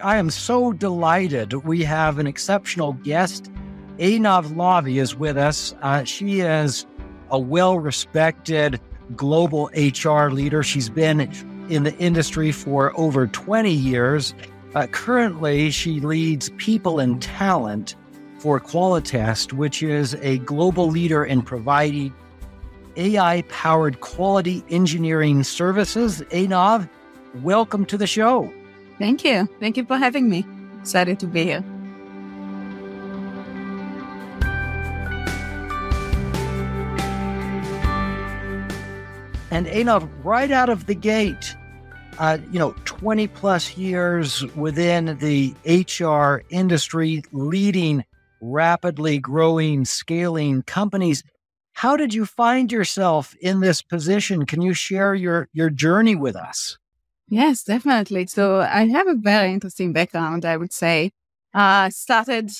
I am so delighted we have an exceptional guest. Einav Lavi is with us. Uh, she is a well respected global HR leader. She's been in the industry for over 20 years. Uh, currently, she leads people and talent for Qualitest, which is a global leader in providing AI powered quality engineering services. Einav, welcome to the show. Thank you. Thank you for having me. Excited to be here. And Einav, right out of the gate, uh, you know, 20 plus years within the HR industry, leading rapidly growing, scaling companies. How did you find yourself in this position? Can you share your, your journey with us? Yes, definitely. So I have a very interesting background, I would say. Uh, started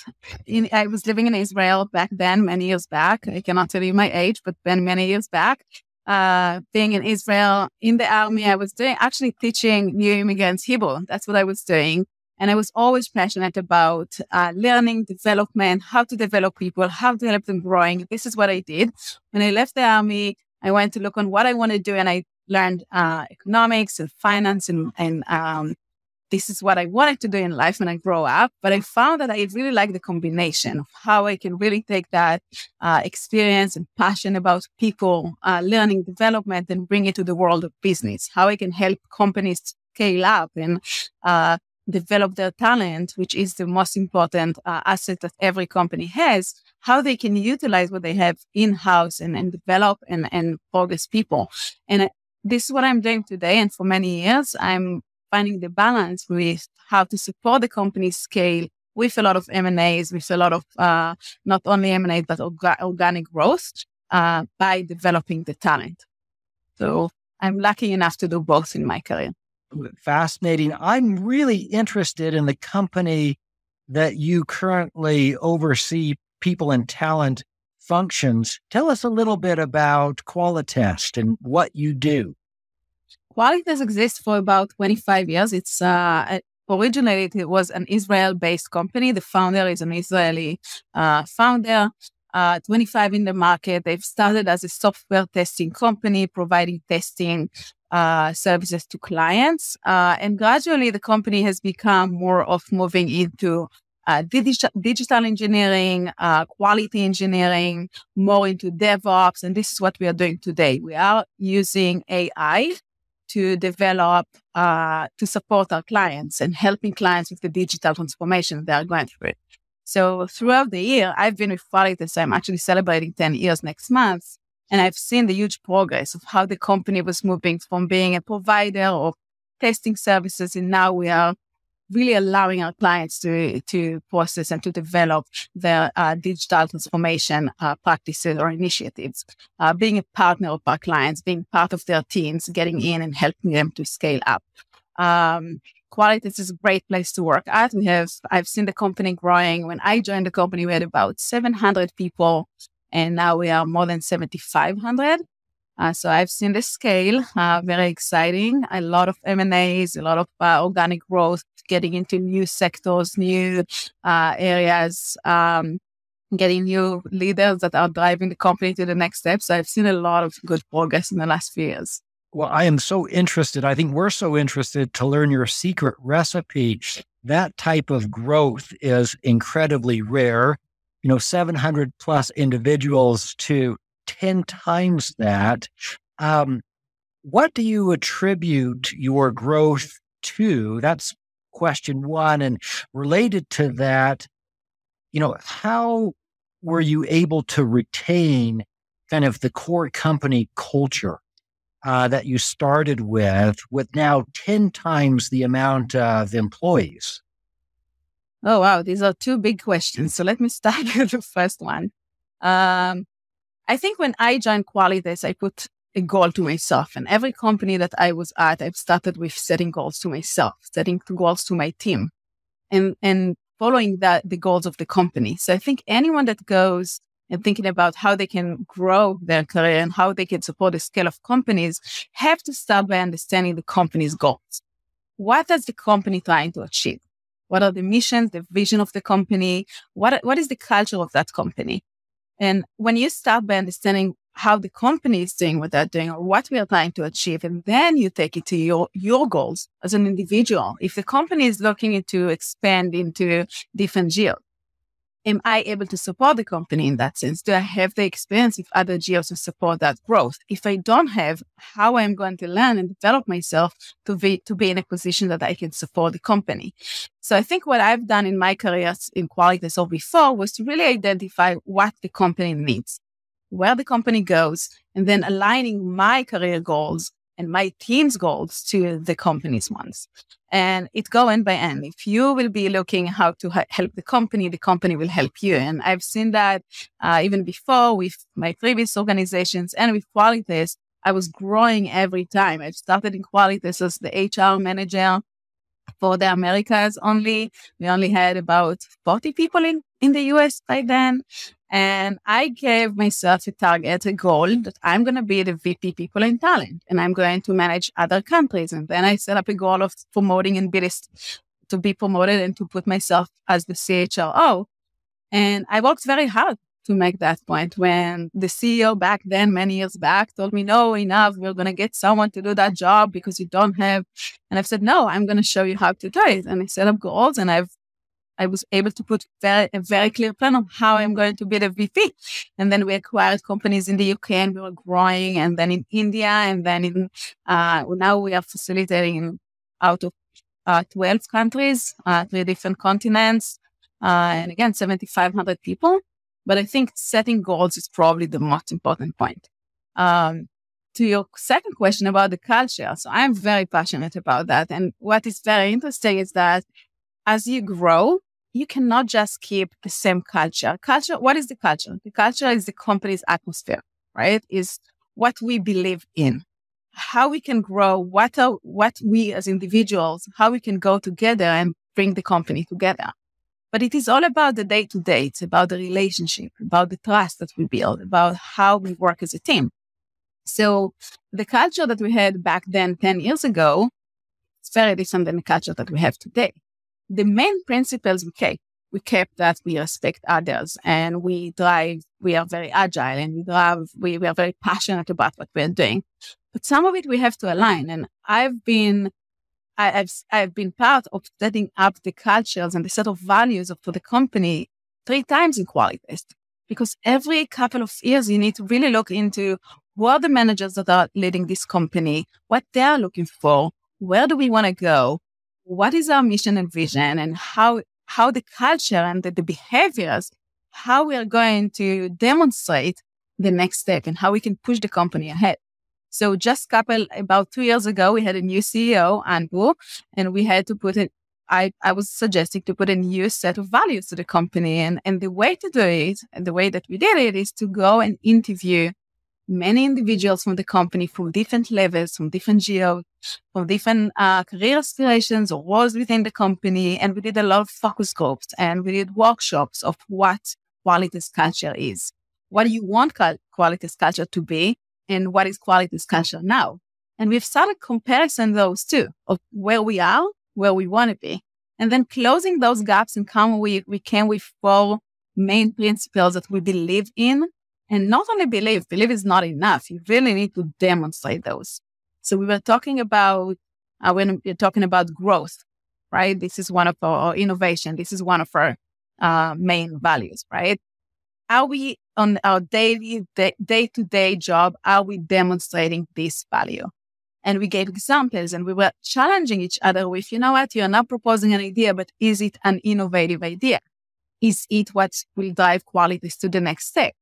in, I was living in Israel back then, many years back. I cannot tell you my age, but then many years back. Uh, being in Israel in the army, I was doing actually teaching new immigrants Hebrew. That's what I was doing. And I was always passionate about uh, learning, development, how to develop people, how to help them growing. This is what I did. When I left the army, I went to look on what I want to do and I learned uh, economics and finance and, and um, this is what I wanted to do in life when I grow up. But I found that I really like the combination of how I can really take that uh, experience and passion about people, uh, learning, development, and bring it to the world of business. How I can help companies scale up and uh, develop their talent, which is the most important uh, asset that every company has. How they can utilize what they have in house and, and develop and, and progress people. And this is what I'm doing today. And for many years, I'm finding the balance with how to support the company scale with a lot of M&As, with a lot of uh, not only M&A, but orga- organic growth uh, by developing the talent. So I'm lucky enough to do both in my career. Fascinating. I'm really interested in the company that you currently oversee people and talent functions. Tell us a little bit about Qualitest and what you do. Qualitest exists for about 25 years. It's uh, originally it was an Israel-based company. The founder is an Israeli uh, founder. Uh, 25 in the market. They've started as a software testing company, providing testing uh, services to clients. Uh, and gradually, the company has become more of moving into uh, digital, digital engineering, uh, quality engineering, more into DevOps. And this is what we are doing today. We are using AI to develop, uh, to support our clients and helping clients with the digital transformation they are going through. So throughout the year, I've been with Qualitest. I'm actually celebrating 10 years next month. And I've seen the huge progress of how the company was moving from being a provider of testing services. And now we are really allowing our clients to, to process and to develop their uh, digital transformation uh, practices or initiatives, uh, being a partner of our clients, being part of their teams, getting in and helping them to scale up. Um, Qualitest is a great place to work at. We have, I've seen the company growing. When I joined the company, we had about 700 people and now we are more than 7,500. Uh, so I've seen the scale, uh, very exciting. A lot of M&As, a lot of uh, organic growth, getting into new sectors, new uh, areas, um, getting new leaders that are driving the company to the next step. So I've seen a lot of good progress in the last few years. Well, I am so interested. I think we're so interested to learn your secret recipe. That type of growth is incredibly rare. You know, 700 plus individuals to 10 times that. Um, what do you attribute your growth to? That's question one. And related to that, you know, how were you able to retain kind of the core company culture? uh, that you started with, with now 10 times the amount of employees? Oh, wow. These are two big questions. So let me start with the first one. Um, I think when I joined Qualitest, I put a goal to myself. And every company that I was at, I've started with setting goals to myself, setting goals to my team, and, and following that, the goals of the company. So I think anyone that goes and thinking about how they can grow their career and how they can support the scale of companies have to start by understanding the company's goals. What is the company trying to achieve? What are the missions, the vision of the company? What, what is the culture of that company? And when you start by understanding how the company is doing what they're doing or what we are trying to achieve, and then you take it to your, your goals as an individual. If the company is looking to expand into different geos, am I able to support the company in that sense? Do I have the experience with other geos to support that growth? If I don't have, how I'm going to learn and develop myself to be to be in a position that I can support the company. So I think what I've done in my career in quality or before was to really identify what the company needs, where the company goes, and then aligning my career goals and my team's goals to the company's ones. And it go end by end. If you will be looking how to ha- help the company, the company will help you. And I've seen that uh, even before with my previous organizations and with Qualitest, I was growing every time. I started in Qualitest as the HR manager for the Americas only. We only had about 40 people in, in the US by then. And I gave myself a target, a goal that I'm going to be the VP people in talent and I'm going to manage other countries. And then I set up a goal of promoting and be to be promoted and to put myself as the CHRO. And I worked very hard to make that point when the CEO back then, many years back, told me, no, enough, we're going to get someone to do that job because you don't have. And I've said, no, I'm going to show you how to do it. And I set up goals and I've I was able to put very, a very clear plan of how I'm going to be the VP. And then we acquired companies in the UK and we were growing and then in India and then in, uh, now we are facilitating out of uh, 12 countries, uh, three different continents. Uh, and again, 7,500 people. But I think setting goals is probably the most important point. Um, to your second question about the culture. So I'm very passionate about that. And what is very interesting is that as you grow, you cannot just keep the same culture. Culture, what is the culture? The culture is the company's atmosphere, right? Is what we believe in, how we can grow, what are, what we as individuals, how we can go together and bring the company together. But it is all about the day to day. It's about the relationship, about the trust that we build, about how we work as a team. So the culture that we had back then, 10 years ago, it's very different than the culture that we have today the main principles we kept, we kept that we respect others and we drive, we are very agile and we drive, we, we are very passionate about what we're doing. But some of it we have to align. And I've been, I, have I've been part of setting up the cultures and the set of values of, for the company three times in Qualitest. Because every couple of years, you need to really look into who are the managers that are leading this company, what they're looking for, where do we want to go, what is our mission and vision and how how the culture and the, the behaviors how we are going to demonstrate the next step and how we can push the company ahead so just couple about two years ago we had a new ceo andrew and we had to put it I, I was suggesting to put a new set of values to the company. And, and the way to do it, and the way that we did it, is to go and interview many individuals from the company from different levels, from different geos, from different uh, career aspirations or roles within the company. And we did a lot of focus groups and we did workshops of what Qualitest culture is. What do you want Qualitest culture to be? And what is quality culture now? And we've started comparing those two of where we are, where we want to be, and then closing those gaps and come we, we came with four main principles that we believe in and not only believe, believe is not enough. You really need to demonstrate those. So we were talking about, uh, when we're talking about growth, right? This is one of our innovation. This is one of our uh, main values, right? Are we on our daily, day to day job? Are we demonstrating this value? And we gave examples and we were challenging each other with, you know what? You're not proposing an idea, but is it an innovative idea? Is it what will drive Qualitest to the next step?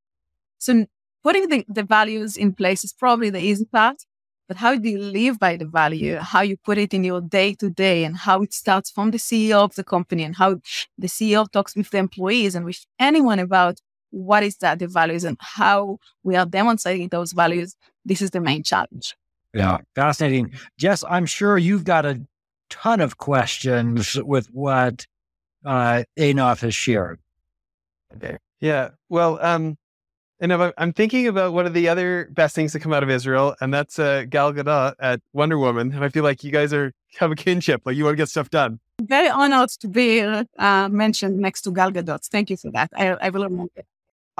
So putting the, the values in place is probably the easy part. But how do you live by the value? How you put it in your day to day and how it starts from the CEO of the company and how the CEO talks with the employees and with anyone about what is that the values and how we are demonstrating those values. This is the main challenge. Yeah, fascinating. Jess, I'm sure you've got a ton of questions with what uh, Einav has shared. Okay. Yeah. Well, um, And I'm, I'm thinking about one of the other best things to come out of Israel, and that's uh, Gal Gadot at Wonder Woman. And I feel like you guys are have a kinship, like you want to get stuff done. Very honored to be uh, mentioned next to Gal Gadot. Thank you for that. I, I will remember.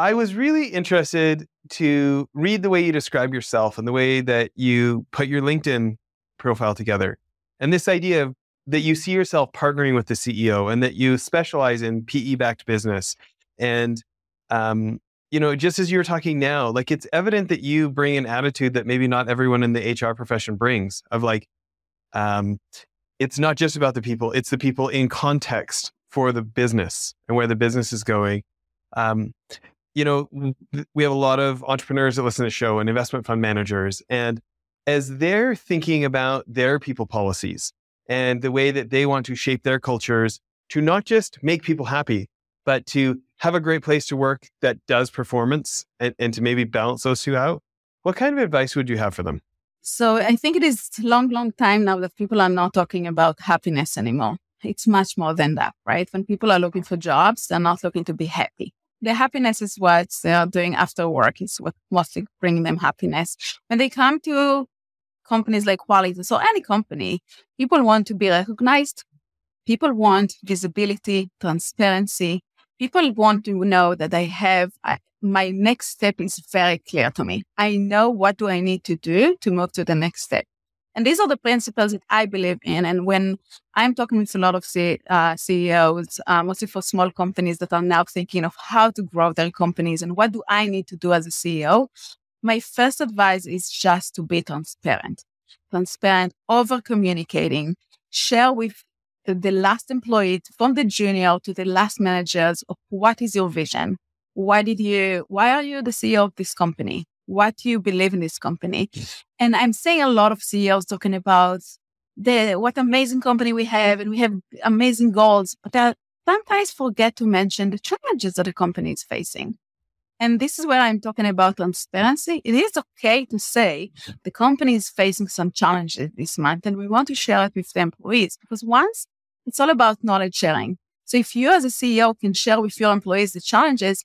I was really interested to read the way you describe yourself and the way that you put your LinkedIn profile together. And this idea of that you see yourself partnering with the CEO and that you specialize in PE backed business. And, um, you know, just as you're talking now, like it's evident that you bring an attitude that maybe not everyone in the HR profession brings of like, um, it's not just about the people, it's the people in context for the business and where the business is going. Um, you know, we have a lot of entrepreneurs that listen to the show and investment fund managers. And as they're thinking about their people policies and the way that they want to shape their cultures to not just make people happy, but to have a great place to work that does performance and, and to maybe balance those two out, what kind of advice would you have for them? So I think it is long, long time now that people are not talking about happiness anymore. It's much more than that, right? When people are looking for jobs, they're not looking to be happy. The happiness is what they are doing after work. It's what mostly bringing them happiness. When they come to companies like Quality, so any company, people want to be recognized. People want visibility, transparency. People want to know that I have my next step is very clear to me. I know what do I need to do to move to the next step. And these are the principles that I believe in. And when I'm talking with a lot of C- uh, CEOs, uh, mostly for small companies that are now thinking of how to grow their companies and what do I need to do as a CEO, my first advice is just to be transparent. Transparent, over communicating, share with the last employee from the junior to the last managers of what is your vision why did you why are you the ceo of this company what do you believe in this company. And i'm seeing a lot of ceos talking about the what amazing company we have and we have amazing goals but they sometimes forget to mention the challenges that the company is facing. And this is where i'm talking about transparency. It is okay to say the company is facing some challenges this month and we want to share it with the employees because once it's all about knowledge sharing. So if you as a ceo can share with your employees the challenges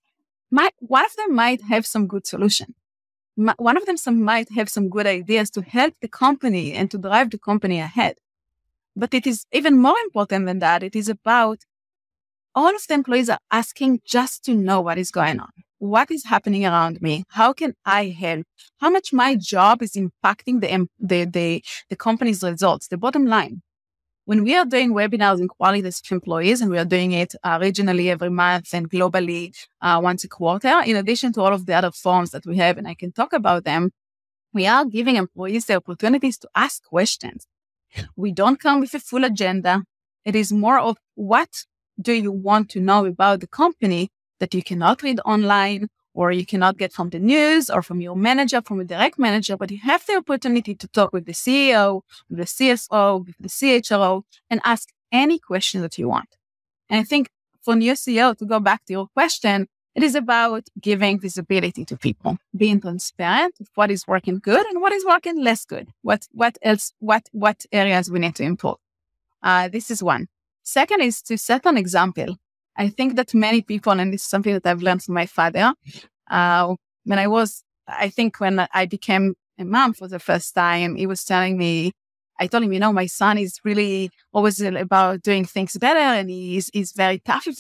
might, one of them might have some good solution. One of them some might have some good ideas to help the company and to drive the company ahead. But it is even more important than that. It is about all of the employees are asking just to know what is going on. What is happening around me? How can I help? How much my job is impacting the, the, the, the company's results, the bottom line when we are doing webinars in quality of employees, and we are doing it uh, regionally every month and globally uh, once a quarter, in addition to all of the other forms that we have, and I can talk about them, we are giving employees the opportunities to ask questions. We don't come with a full agenda. It is more of what do you want to know about the company that you cannot read online or you cannot get from the news or from your manager, from a direct manager, but you have the opportunity to talk with the CEO, with the CSO, with the CHRO, and ask any question that you want. And I think for new CEO, to go back to your question, it is about giving visibility to people, being transparent with what is working good and what is working less good. What what else? What what areas we need to improve? Uh, this is one. Second is to set an example. I think that many people, and this is something that I've learned from my father, uh, when I was, I think when I became a mom for the first time, he was telling me, I told him, you know, my son is really always about doing things better and he's, he's very tough with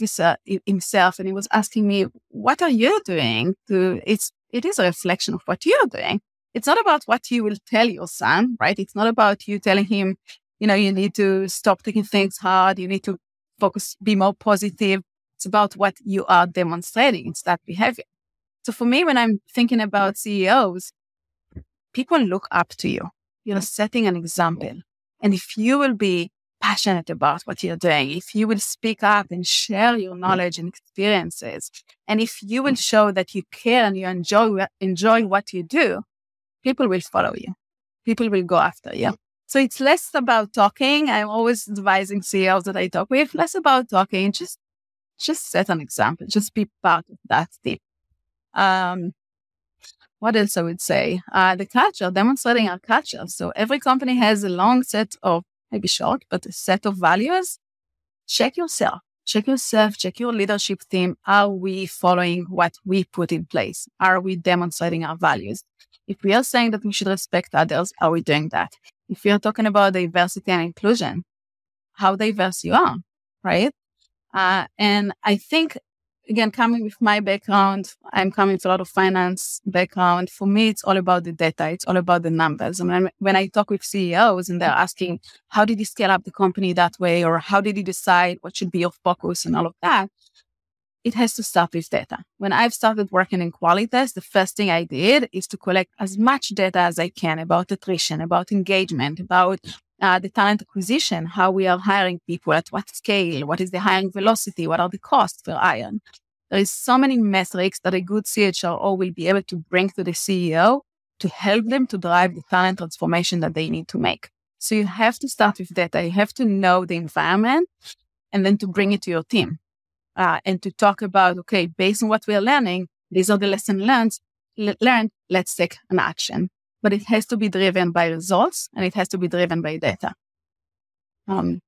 himself. And he was asking me, what are you doing to, it's, it is a reflection of what you're doing. It's not about what you will tell your son, right? It's not about you telling him, you know, you need to stop taking things hard. You need to focus, be more positive. It's about what you are demonstrating. It's that behavior. So for me, when I'm thinking about CEOs, people look up to you. You're setting an example. And if you will be passionate about what you're doing, if you will speak up and share your knowledge and experiences, and if you will show that you care and you enjoy, enjoy what you do, people will follow you. People will go after you. So it's less about talking. I'm always advising CEOs that I talk with, less about talking, just just set an example, just be part of that team. Um, what else I would say? Uh, the culture, demonstrating our culture. So every company has a long set of, maybe short, but a set of values. Check yourself. check yourself, check your leadership team. Are we following what we put in place? Are we demonstrating our values? If we are saying that we should respect others, are we doing that? If you're talking about diversity and inclusion, how diverse you are, right? Uh, and I think again, coming with my background, I'm coming with a lot of finance background. For me, it's all about the data. It's all about the numbers. When I talk with CEOs and they're asking, how did you scale up the company that way? Or how did you decide what should be your focus and all of that? It has to start with data. When I've started working in Qualitest, the first thing I did is to collect as much data as I can about attrition, about engagement, about uh, the talent acquisition, how we are hiring people, at what scale, what is the hiring velocity, what are the costs per iron. There is so many metrics that a good CHRO will be able to bring to the CEO to help them to drive the talent transformation that they need to make. So you have to start with data. You have to know the environment and then to bring it to your team uh, and to talk about, okay, based on what we are learning, these are the lessons learned. learned. Let's take an action but it has to be driven by results and it has to be driven by data. Um,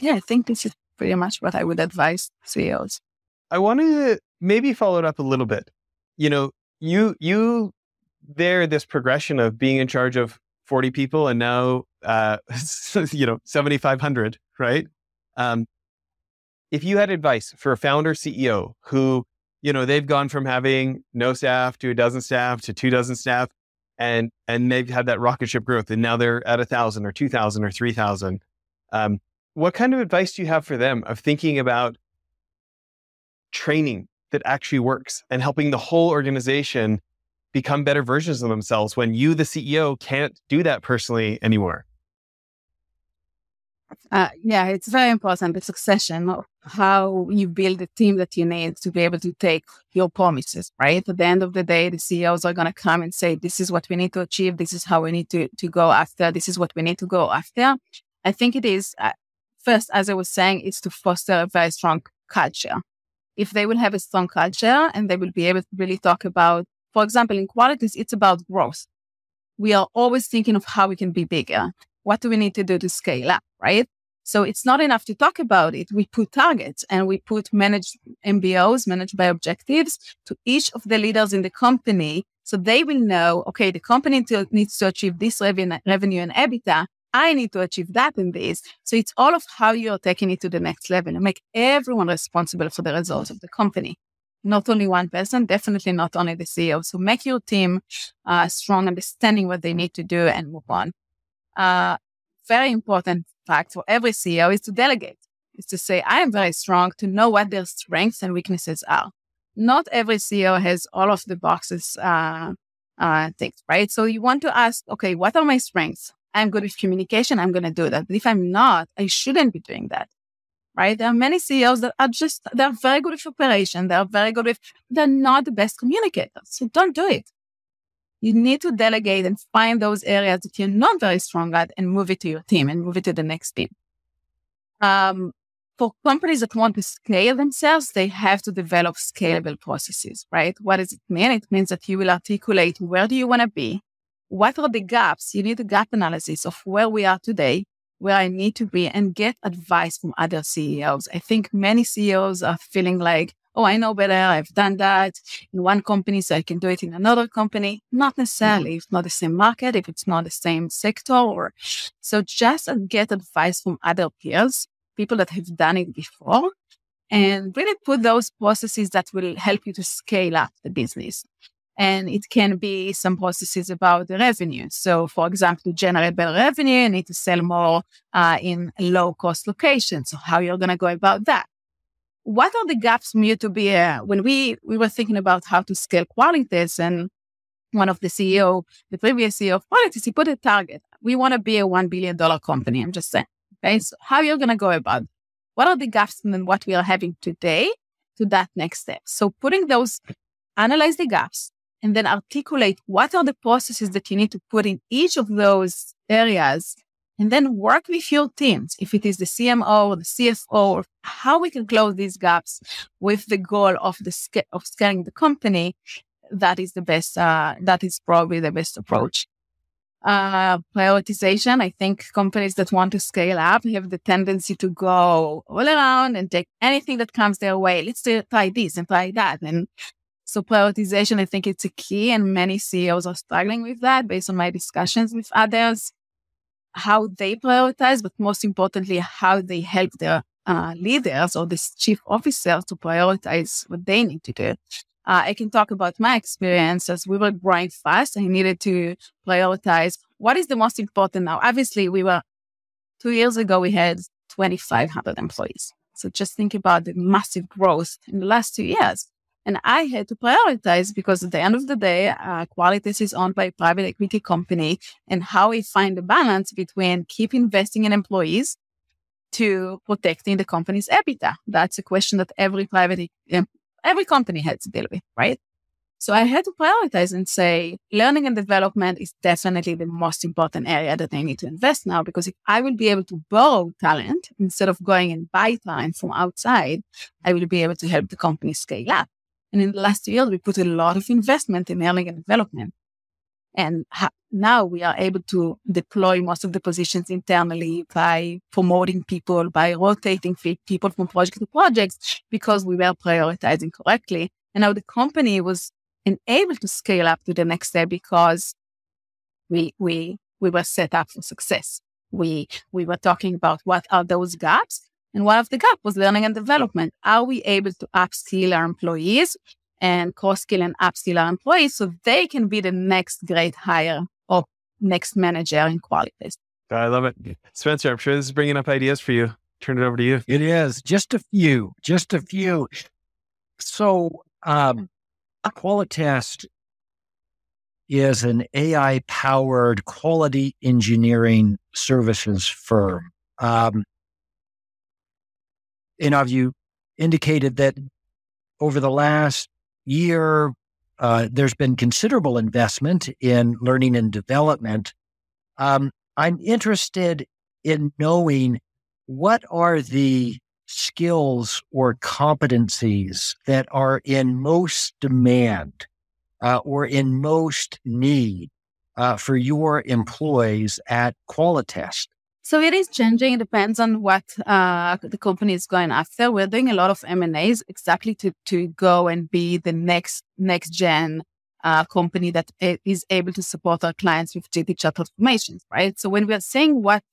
yeah, I think this is pretty much what I would advise CEOs. I wanted to maybe follow it up a little bit. You know, you you there this progression of being in charge of 40 people and now uh, you know 7500 right um, if you had advice for a founder ceo who you know they've gone from having no staff to a dozen staff to two dozen staff and and they've had that rocket ship growth and now they're at a thousand or two thousand or three thousand. Um, what kind of advice do you have for them of thinking about training that actually works and helping the whole organization become better versions of themselves when you, the CEO, can't do that personally anymore? Uh, yeah, it's very important the succession of how you build the team that you need to be able to take your promises, right? At the end of the day, the CEOs are going to come and say, this is what we need to achieve. This is how we need to, to go after. This is what we need to go after. I think it is, uh, first, as I was saying, it's to foster a very strong culture. If they will have a strong culture and they will be able to really talk about, for example, in Qualitest, it's about growth. We are always thinking of how we can be bigger. What do we need to do to scale up, right? So it's not enough to talk about it. We put targets and we put managed MBOs, managed by objectives, to each of the leaders in the company. So they will know, okay, the company to, needs to achieve this revenue, revenue and EBITDA. I need to achieve that and this. So it's all of how you're taking it to the next level and make everyone responsible for the results of the company. Not only one person, definitely not only the CEO. So make your team uh, strong, understanding what they need to do and move on. Uh, very important for every CEO is to delegate, is to say, I am very strong to know what their strengths and weaknesses are. Not every CEO has all of the boxes uh, uh, things, right? So you want to ask, okay, what are my strengths? I'm good with communication. I'm going to do that. But if I'm not, I shouldn't be doing that. Right. There are many CEOs that are just, they're very good with operation. They're very good with, they're not the best communicators. So don't do it. You need to delegate and find those areas that you're not very strong at and move it to your team and move it to the next team. Um, for companies that want to scale themselves, they have to develop scalable processes, right? What does it mean? It means that you will articulate where do you want to be? What are the gaps? You need a gap analysis of where we are today, where I need to be, and get advice from other CEOs. I think many CEOs are feeling like oh, I know better. I've done that in one company, so I can do it in another company. Not necessarily. If not the same market, if it's not the same sector, or so just get advice from other peers, people that have done it before, and really put those processes that will help you to scale up the business. And it can be some processes about the revenue. So, for example, to generate better revenue, you need to sell more uh, in low cost locations. So, how you're going to go about that? What are the gaps you to be uh, when we we were thinking about how to scale Qualitest and one of the CEO, the previous CEO of Qualitest, he put a target. We want to be a one billion dollar company. I'm just saying. Okay, so how you're gonna go about? What are the gaps in what we are having today to that next step? So putting those, analyze the gaps, and then articulate what are the processes that you need to put in each of those areas and then work with your teams, if it is the CMO or the CFO, how we can close these gaps with the goal of the of scaling the company. That is the best. Uh, that is probably the best approach. uh, prioritization. I think companies that want to scale up have the tendency to go all around and take anything that comes their way. Let's try this and try that. And so prioritization, I think it's a key and many CEOs are struggling with that based on my discussions with others, how they prioritize, but most importantly, how they help their uh, leaders or the chief officers to prioritize what they need to do. Uh, I can talk about my experience as we were growing fast. I needed to prioritize what is the most important now. Obviously, we were two years ago, we had 2,500 employees. So just think about the massive growth in the last two years. And I had to prioritize because at the end of the day, uh, Qualitest is owned by a private equity company and how we find the balance between keep investing in employees to protecting the company's EBITDA. That's a question that every private every company had to deal with, right? So I had to prioritize and say learning and development is definitely the most important area that I need to invest now because if I will be able to borrow talent instead of going and buy talent from outside, I will be able to help the company scale up. And in the last years, we put a lot of investment in learning and development. And ha- now we are able to deploy most of the positions internally by promoting people, by rotating people from project to projects because we were prioritizing correctly. And now the company was enabled to scale up to the next step because we, we, we were set up for success. We, we were talking about what are those gaps. And one of the gaps was learning and development. Are we able to upskill our employees and cross skill and upskill our employees so they can be the next great hire or next manager in Qualitest. I love it. Spencer, I'm sure this is bringing up ideas for you. Turn it over to you. It is just a few, just a few. So, um, Qualitest is an AI powered quality engineering services firm. Um, and have you indicated that over the last year, uh, there's been considerable investment in learning and development. Um, I'm interested in knowing what are the skills or competencies that are in most demand uh, or in most need uh, for your employees at Qualitest? So it is changing. It depends on what uh, the company is going after. We're doing a lot of M and A's exactly to to go and be the next next gen uh, company that is able to support our clients with digital transformations, right? So when we're saying what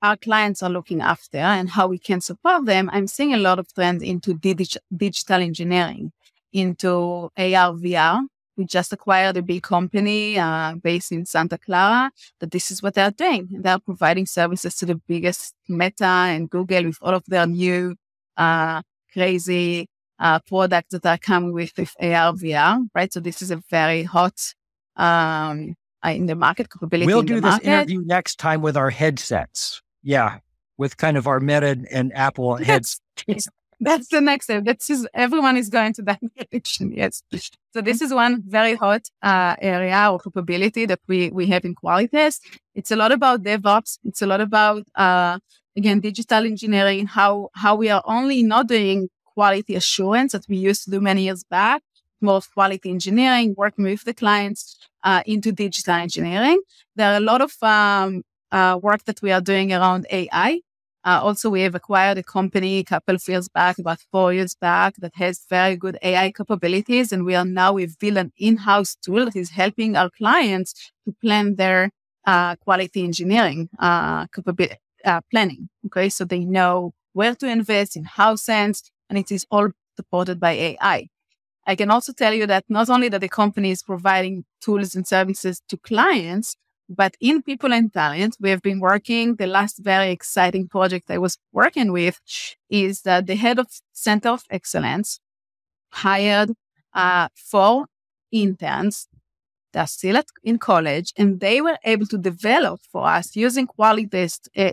our clients are looking after and how we can support them, I'm seeing a lot of trends into dig- digital engineering, into AR, VR, we just acquired a big company uh, based in Santa Clara that this is what they're doing. They're providing services to the biggest Meta and Google with all of their new uh, crazy uh, products that are coming with, with AR, VR, right? So this is a very hot um, uh, in the market capability. We'll do this market. interview next time with our headsets. Yeah, with kind of our Meta and Apple yes. heads. That's the next step. That's everyone is going to that direction. Yes. So this is one very hot uh, area or capability that we we have in Qualitest. It's a lot about DevOps. It's a lot about uh, again digital engineering. How how we are only not doing quality assurance that we used to do many years back. More quality engineering, working with the clients uh, into digital engineering. There are a lot of um, uh, work that we are doing around AI uh, also, we have acquired a company a couple of years back, about four years back, that has very good AI capabilities. And we are now, we've built an in-house tool that is helping our clients to plan their uh, quality engineering uh, capability, uh, planning. Okay. So they know where to invest, in how sense, and it is all supported by AI. I can also tell you that not only that the company is providing tools and services to clients, but in people and talent, we have been working. The last very exciting project I was working with is that the head of Center of Excellence hired uh, four interns that are still at, in college, and they were able to develop for us using Qualitest, uh,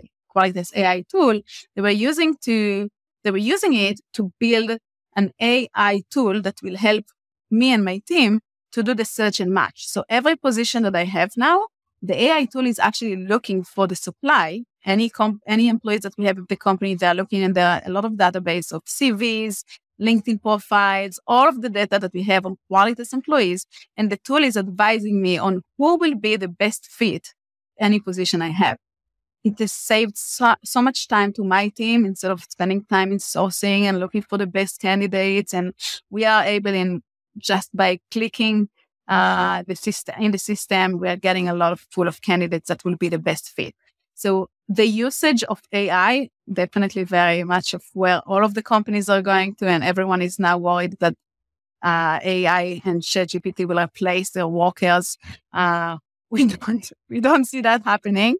AI tool. They were using to they were using it to build an AI tool that will help me and my team to do the search and match. So every position that I have now, the AI tool is actually looking for the supply. Any comp- any employees that we have at the company, they're looking and there a lot of database of CVs LinkedIn profiles, all of the data that we have on Qualitest employees. And the tool is advising me on who will be the best fit any position I have. It has saved so, so much time to my team instead of spending time in sourcing and looking for the best candidates. And we are able in just by clicking uh, the system in the system, we are getting a lot of pool of candidates that will be the best fit. So the usage of AI definitely very much of where all of the companies are going to, and everyone is now worried that uh, AI and ChatGPT will replace their workers. Uh, we don't we don't see that happening,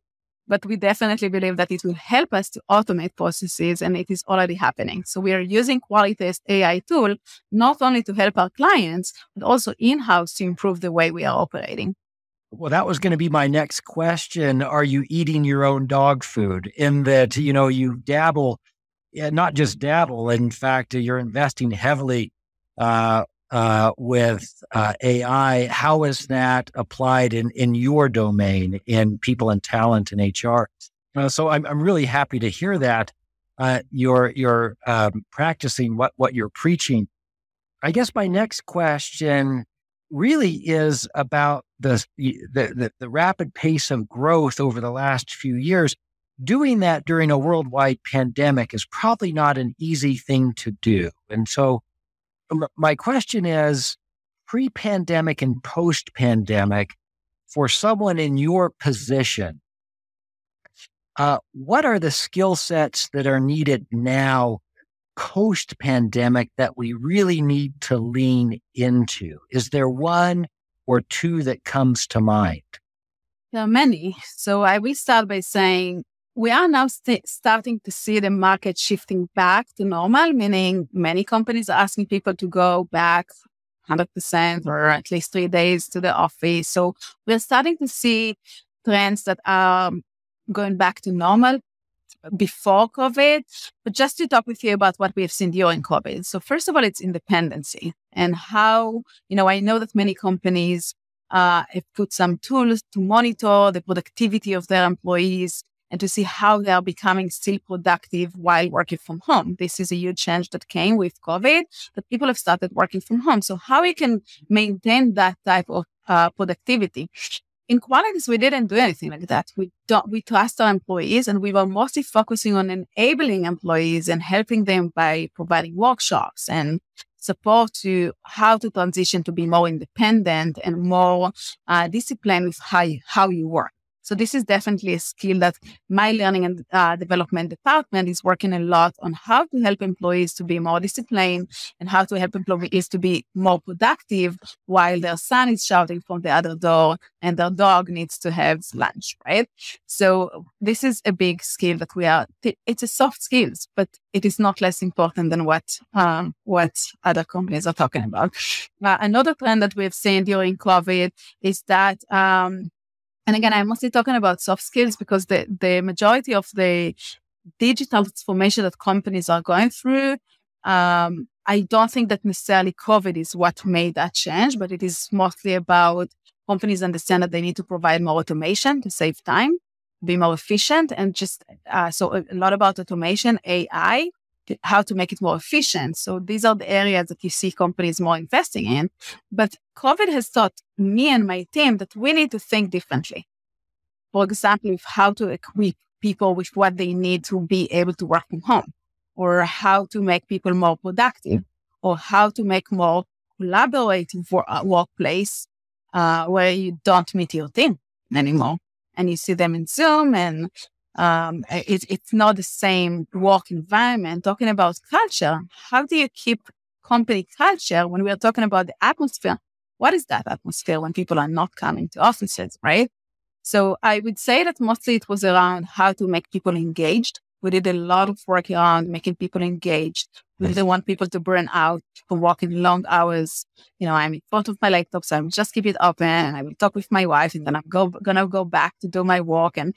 but we definitely believe that it will help us to automate processes, and it is already happening. So we are using Qualitest AI tool not only to help our clients, but also in house to improve the way we are operating. Well, that was going to be my next question. Are you eating your own dog food? In that, you know, you dabble, not just dabble. In fact, you're investing heavily uh, uh, with uh, AI. How is that applied in, in your domain in people and talent and HR? Uh, so I'm, I'm really happy to hear that uh, you're you're um, practicing what what you're preaching. I guess my next question really is about the, the, the, the rapid pace of growth over the last few years. Doing that during a worldwide pandemic is probably not an easy thing to do. And so my question is pre pandemic and post pandemic, for someone in your position, uh, what are the skill sets that are needed now post pandemic that we really need to lean into? Is there one or two that comes to mind? There are many. So I will start by saying we are now st- starting to see the market shifting back to normal, meaning many companies are asking people to go back 100% or at least three days to the office. So we're starting to see trends that are going back to normal before COVID, but just to talk with you about what we have seen during COVID. So first of all, it's independency and how, you know, I know that many companies uh, have put some tools to monitor the productivity of their employees and to see how they are becoming still productive while working from home. This is a huge change that came with COVID, that people have started working from home. So how we can maintain that type of uh, productivity in Qualitest, we didn't do anything like that. We don't, we trust our employees and we were mostly focusing on enabling employees and helping them by providing workshops and support to how to transition to be more independent and more uh, disciplined with how you, how you work. So this is definitely a skill that my learning and uh, development department is working a lot on how to help employees to be more disciplined and how to help employees to be more productive while their son is shouting from the other door and their dog needs to have lunch, right? So this is a big skill that we are, it's a soft skills, but it is not less important than what, um, what other companies are talking about. Uh, another trend that we've seen during COVID is that, um, and again, I'm mostly talking about soft skills because the, the majority of the digital transformation that companies are going through, um, I don't think that necessarily COVID is what made that change, but it is mostly about companies understand that they need to provide more automation to save time, be more efficient, and just uh, so a lot about automation, AI, how to make it more efficient. So these are the areas that you see companies more investing in. But COVID has taught me and my team that we need to think differently. For example, with how to equip people with what they need to be able to work from home, or how to make people more productive, or how to make more collaborative a workplace uh, where you don't meet your team anymore and you see them in Zoom and um, it, it's not the same work environment. Talking about culture, how do you keep company culture when we are talking about the atmosphere? What is that atmosphere when people are not coming to offices, right? So I would say that mostly it was around how to make people engaged. We did a lot of work around making people engaged. We didn't want people to burn out for working long hours. You know, I'm in front of my laptop, so I'm just keep it open and I will talk with my wife and then I'm go, gonna go back to do my work. And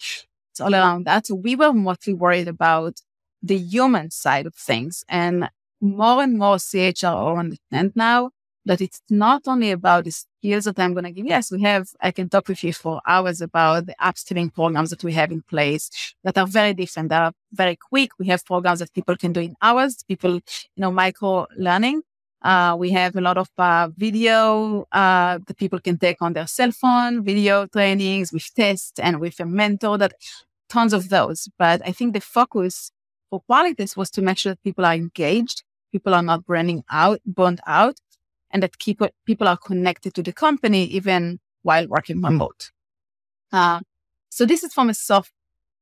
all around that. So we were mostly worried about the human side of things. And more and more CHRO understand now that it's not only about the skills that I'm going to give. Yes, we have, I can talk with you for hours about the upskilling programs that we have in place that are very different. That are very quick. We have programs that people can do in hours, people, you know, micro learning. Uh, we have a lot of uh, video uh, that people can take on their cell phone, video trainings with tests and with a mentor that tons of those. But I think the focus for Qualitest was to make sure that people are engaged, people are not burning out, burned out, and that keep, people are connected to the company even while working remote. Uh, so this is from a soft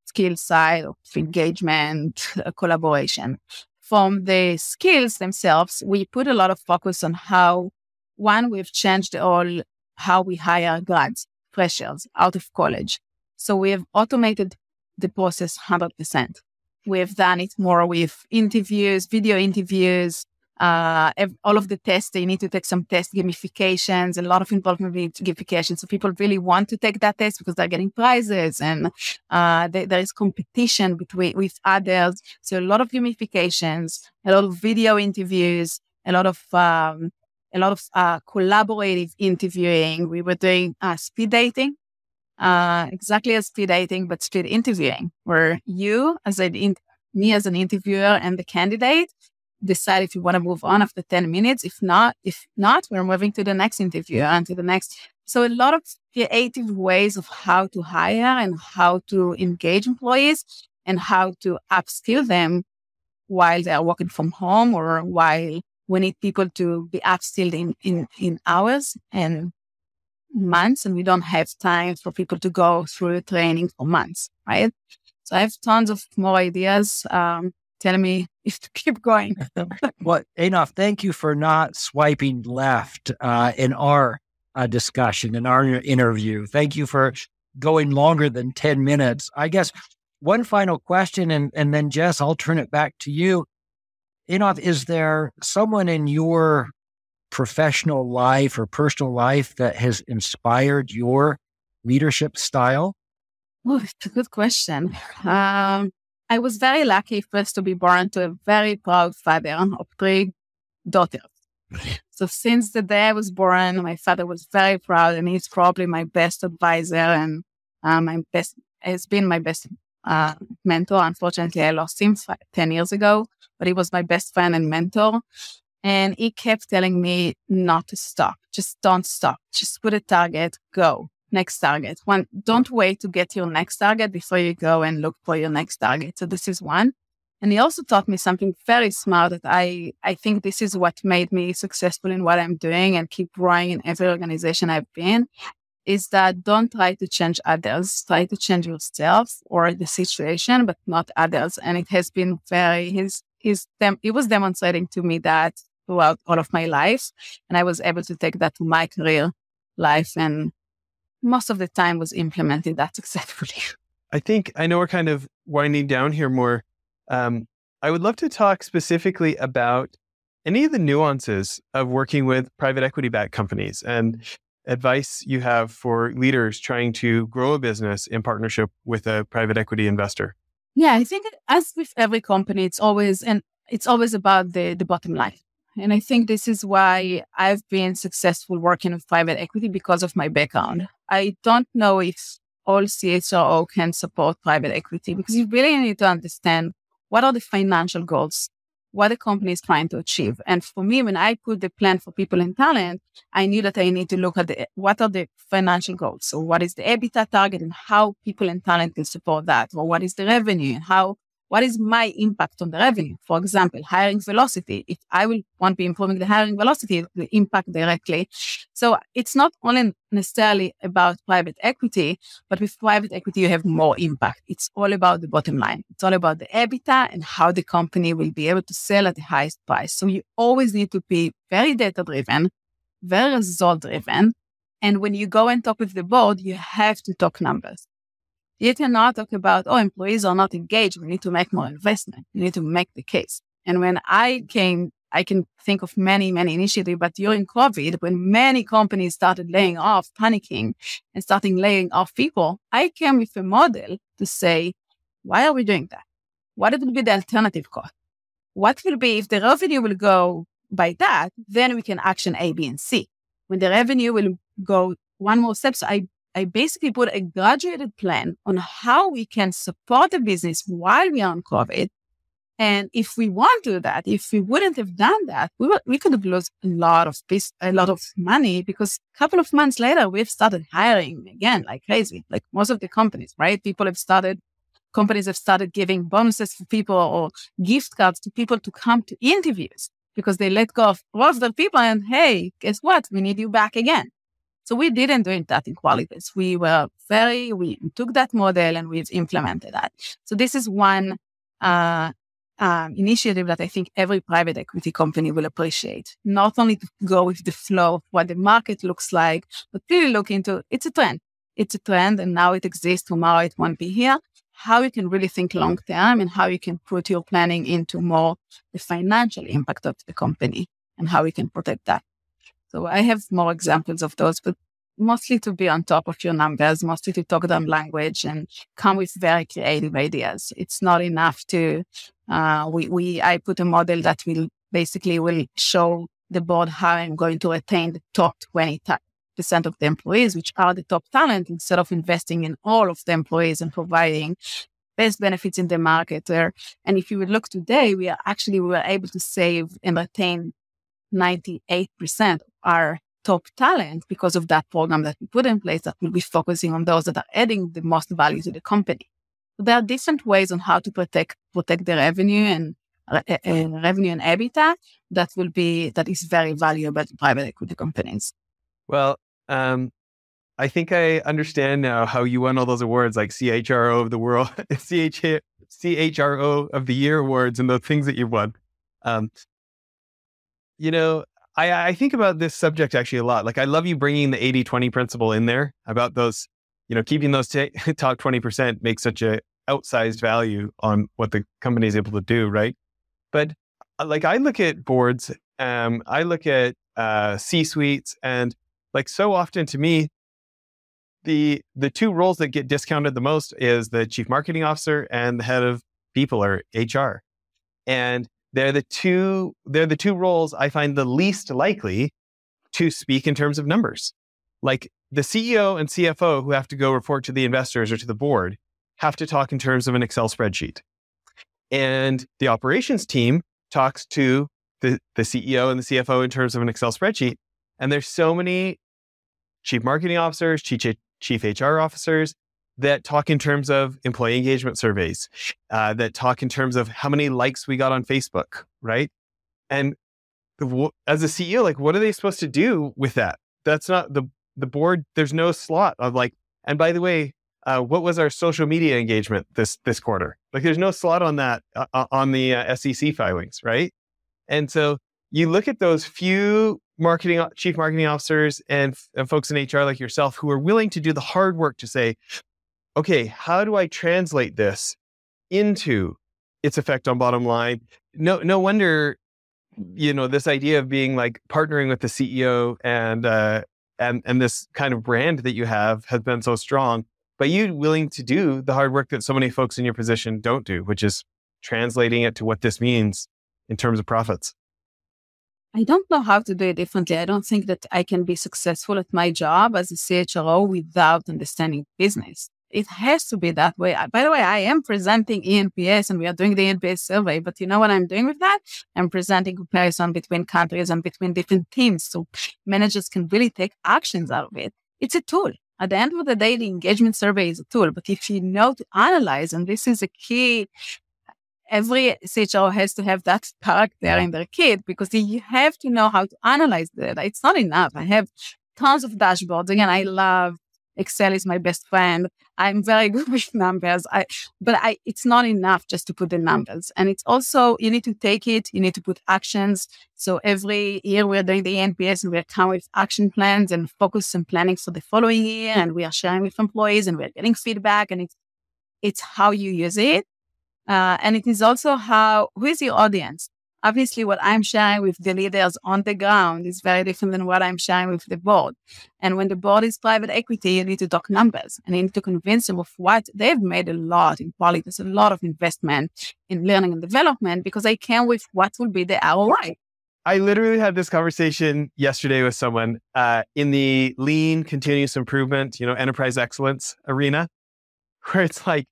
skill side of engagement, collaboration. From the skills themselves, we put a lot of focus on how, one, we've changed all how we hire grads, freshers out of college. So we have automated the process 100%. We've done it more with interviews, video interviews, uh, all of the tests, they need to take some test gamifications, a lot of involvement with gamification. So people really want to take that test because they're getting prizes and uh, they, there is competition between with others. So a lot of gamifications, a lot of video interviews, a lot of um, a lot of uh, collaborative interviewing. We were doing uh, speed dating, uh, exactly as speed dating, but speed interviewing, where you as an in- me as an interviewer and the candidate decide if you want to move on after 10 minutes. If not, if not, we're moving to the next interview and to the next. So a lot of creative ways of how to hire and how to engage employees and how to upskill them while they are working from home or while we need people to be upskilled in, in, in hours and months and we don't have time for people to go through training for months, right? So I have tons of more ideas. Um, telling me is to keep going. well, Einav, thank you for not swiping left uh, in our uh, discussion, in our interview. Thank you for going longer than 10 minutes. I guess one final question, and, and then Jess, I'll turn it back to you. Einav, is there someone in your professional life or personal life that has inspired your leadership style? Oh, it's a good question. Um, I was very lucky first to be born to a very proud father of three daughters. So since the day I was born, my father was very proud, and he's probably my best advisor and uh, my best has been my best uh, mentor. Unfortunately, I lost him five, ten years ago, but he was my best friend and mentor. And he kept telling me not to stop. Just don't stop. Just put a target. Go next target. One, don't wait to get your next target before you go and look for your next target. So this is one. And he also taught me something very smart that I, I think this is what made me successful in what I'm doing and keep growing in every organization I've been is that don't try to change others. Try to change yourself or the situation, but not others. And it has been very, his, his, dem- he was demonstrating to me that throughout all of my life. And I was able to take that to my career life and most of the time was implemented that successfully. I think I know we're kind of winding down here more. Um, I would love to talk specifically about any of the nuances of working with private equity backed companies and advice you have for leaders trying to grow a business in partnership with a private equity investor. Yeah, I think as with every company, it's always and it's always about the the bottom line. And I think this is why I've been successful working with private equity because of my background. I don't know if all CHRO can support private equity because you really need to understand what are the financial goals, what the company is trying to achieve. And for me, when I put the plan for people in talent, I knew that I need to look at the, what are the financial goals. So what is the EBITDA target and how people in talent can support that? Or what is the revenue and how what is my impact on the revenue? For example, hiring velocity. If I will want to be improving the hiring velocity, it will impact directly. So it's not only necessarily about private equity, but with private equity, you have more impact. It's all about the bottom line. It's all about the EBITDA and how the company will be able to sell at the highest price. So you always need to be very data driven, very result driven. And when you go and talk with the board, you have to talk numbers. You cannot talk about, oh, employees are not engaged. We need to make more investment. We need to make the case. And when I came, I can think of many, many initiatives, but during COVID, when many companies started laying off, panicking and starting laying off people, I came with a model to say, why are we doing that? What will be the alternative cost? What will be if the revenue will go by that, then we can action A, B, and C. When the revenue will go one more step. So I, I basically put a graduated plan on how we can support the business while we are on COVID. And if we want to do that, if we wouldn't have done that, we would, we could have lost a lot of piece, a lot of money because a couple of months later, we've started hiring again like crazy, like most of the companies, right? People have started companies have started giving bonuses for people or gift cards to people to come to interviews because they let go of all of the people and hey, guess what? We need you back again. So we didn't do that in Qualitest. We were very, we took that model and we've implemented that. So this is one uh, um, initiative that I think every private equity company will appreciate. Not only to go with the flow of what the market looks like, but really look into it's a trend. It's a trend and now it exists. Tomorrow it won't be here how you can really think long term and how you can put your planning into more the financial impact of the company and how you can protect that. So I have more examples of those, but mostly to be on top of your numbers, mostly to talk them language and come with very creative ideas. It's not enough to, uh, we, we, I put a model that will basically will show the board how I'm going to retain the top 20 percent of the employees, which are the top talent, instead of investing in all of the employees and providing best benefits in the market. And if you would look today, we are actually, we were able to save and retain 98% of our top talent because of that program that we put in place that will be focusing on those that are adding the most value to the company. There are different ways on how to protect protect the revenue and, uh, revenue and EBITDA that will be that is very valuable to private equity companies. Well, um, I think I understand now how you won all those awards like CHRO of the world, CH, CHRO of the year awards and the things that you've won. Um, you know, I, I think about this subject actually a lot. Like, I love you bringing the 80 20 principle in there about those, you know, keeping those t- top 20% makes such a outsized value on what the company is able to do, right? But uh, like, I look at boards, um, I look at uh, C suites, and like so often to me, the the two roles that get discounted the most is the chief marketing officer and the head of people or HR. And they're the two they're the two roles I find the least likely to speak in terms of numbers. Like the CEO and CFO who have to go report to the investors or to the board have to talk in terms of an Excel spreadsheet. And the operations team talks to the, the CEO and the CFO in terms of an Excel spreadsheet. And there's so many chief marketing officers, chief, chief HR officers that talk in terms of employee engagement surveys, uh, that talk in terms of how many likes we got on Facebook, right? And the, as a CEO, like, what are they supposed to do with that? That's not the the board. There's no slot of like. And by the way, uh, what was our social media engagement this this quarter? Like, there's no slot on that uh, uh on the uh, SEC filings, right? And so you look at those few marketing chief marketing officers and, and folks in HR like yourself who are willing to do the hard work to say, okay, how do I translate this into its effect on bottom line? No, no wonder, you know, this idea of being like partnering with the CEO and uh, and and this kind of brand that you have has been so strong. But you willing to do the hard work that so many folks in your position don't do, which is translating it to what this means in terms of profits. I don't know how to do it differently. I don't think that I can be successful at my job as a CHRO without understanding business. It has to be that way. By the way, I am presenting ENPS and we are doing the ENPS survey, but you know what I'm doing with that? I'm presenting comparison between countries and between different teams so managers can really take actions out of it. It's a tool. At the end of the day, the engagement survey is a tool, but if you know to analyze, and this is a key every CHRO has to have that character in their kit because you have to know how to analyze data. It's not enough. I have tons of dashboards. Again, I love Excel is my best friend. I'm very good with numbers. I, but I, it's not enough just to put the numbers. And it's also, you need to take it, you need to put actions. So every year we're doing the NPS and we're coming with action plans and focus and planning for the following year. And we are sharing with employees and we're getting feedback and it's, it's how you use it. Uh, and it is also how, who is your audience? Obviously, what I'm sharing with the leaders on the ground is very different than what I'm sharing with the board. And when the board is private equity, you need to talk numbers and you need to convince them of what they've made a lot in quality. There's a lot of investment in learning and development because they came with what will be the ROI. I literally had this conversation yesterday with someone uh, in the lean continuous improvement, you know, enterprise excellence arena, where it's like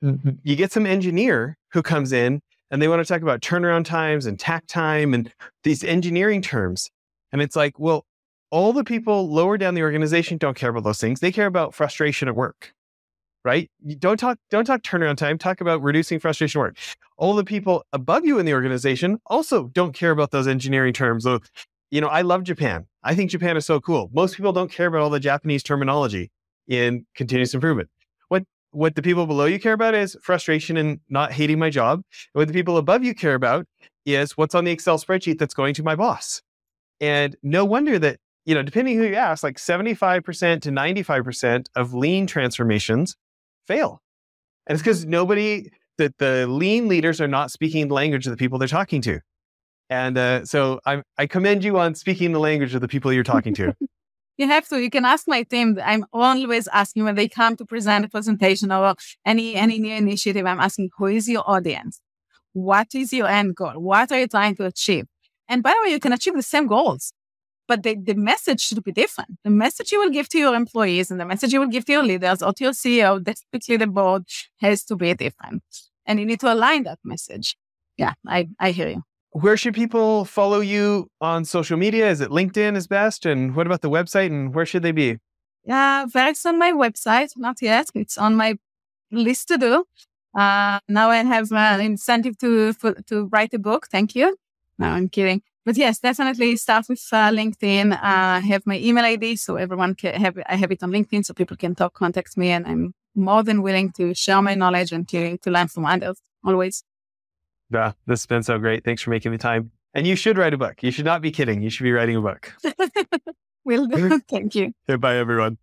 you get some engineer who comes in and they want to talk about turnaround times and takt time and these engineering terms. And it's like, well, all the people lower down the organization don't care about those things. They care about frustration at work right? Don't talk don't talk turnaround time. Talk about reducing frustration at work. All the people above you in the organization also don't care about those engineering terms. So, you know, I love Japan. I think Japan is so cool. Most people don't care about all the Japanese terminology in continuous improvement. What the people below you care about is frustration and not hating my job. what the people above you care about is what's on the Excel spreadsheet that's going to my boss. And no wonder that, you know, depending who you ask, like 75% to 95% of lean transformations fail. And it's because nobody, that the lean leaders are not speaking the language of the people they're talking to. And uh, so I, I commend you on speaking the language of the people you're talking to. you have to. You can ask my team. I'm always asking when they come to present a presentation or any any new initiative. I'm asking who is your audience, what is your end goal, what are you trying to achieve. And by the way, you can achieve the same goals but the, the message should be different. The message you will give to your employees and the message you will give to your leaders or to your CEO, typically the board, has to be different. And you need to align that message. Yeah, I, I hear you. Where should people follow you on social media? Is it LinkedIn is best? And what about the website and where should they be? Yeah, very on my website. Not yet. It's on my list to do. Uh, now I have an incentive to for, to write a book. Thank you. No, I'm kidding but yes, definitely start with uh, LinkedIn. Uh, I have my email ID, so everyone can have I have it on LinkedIn, so people can talk, contact me, and I'm more than willing to share my knowledge and to to learn from others. Always. Yeah, this has been so great. Thanks for making the time. And you should write a book. You should not be kidding. You should be writing a book. Will do. Thank you. Goodbye, everyone.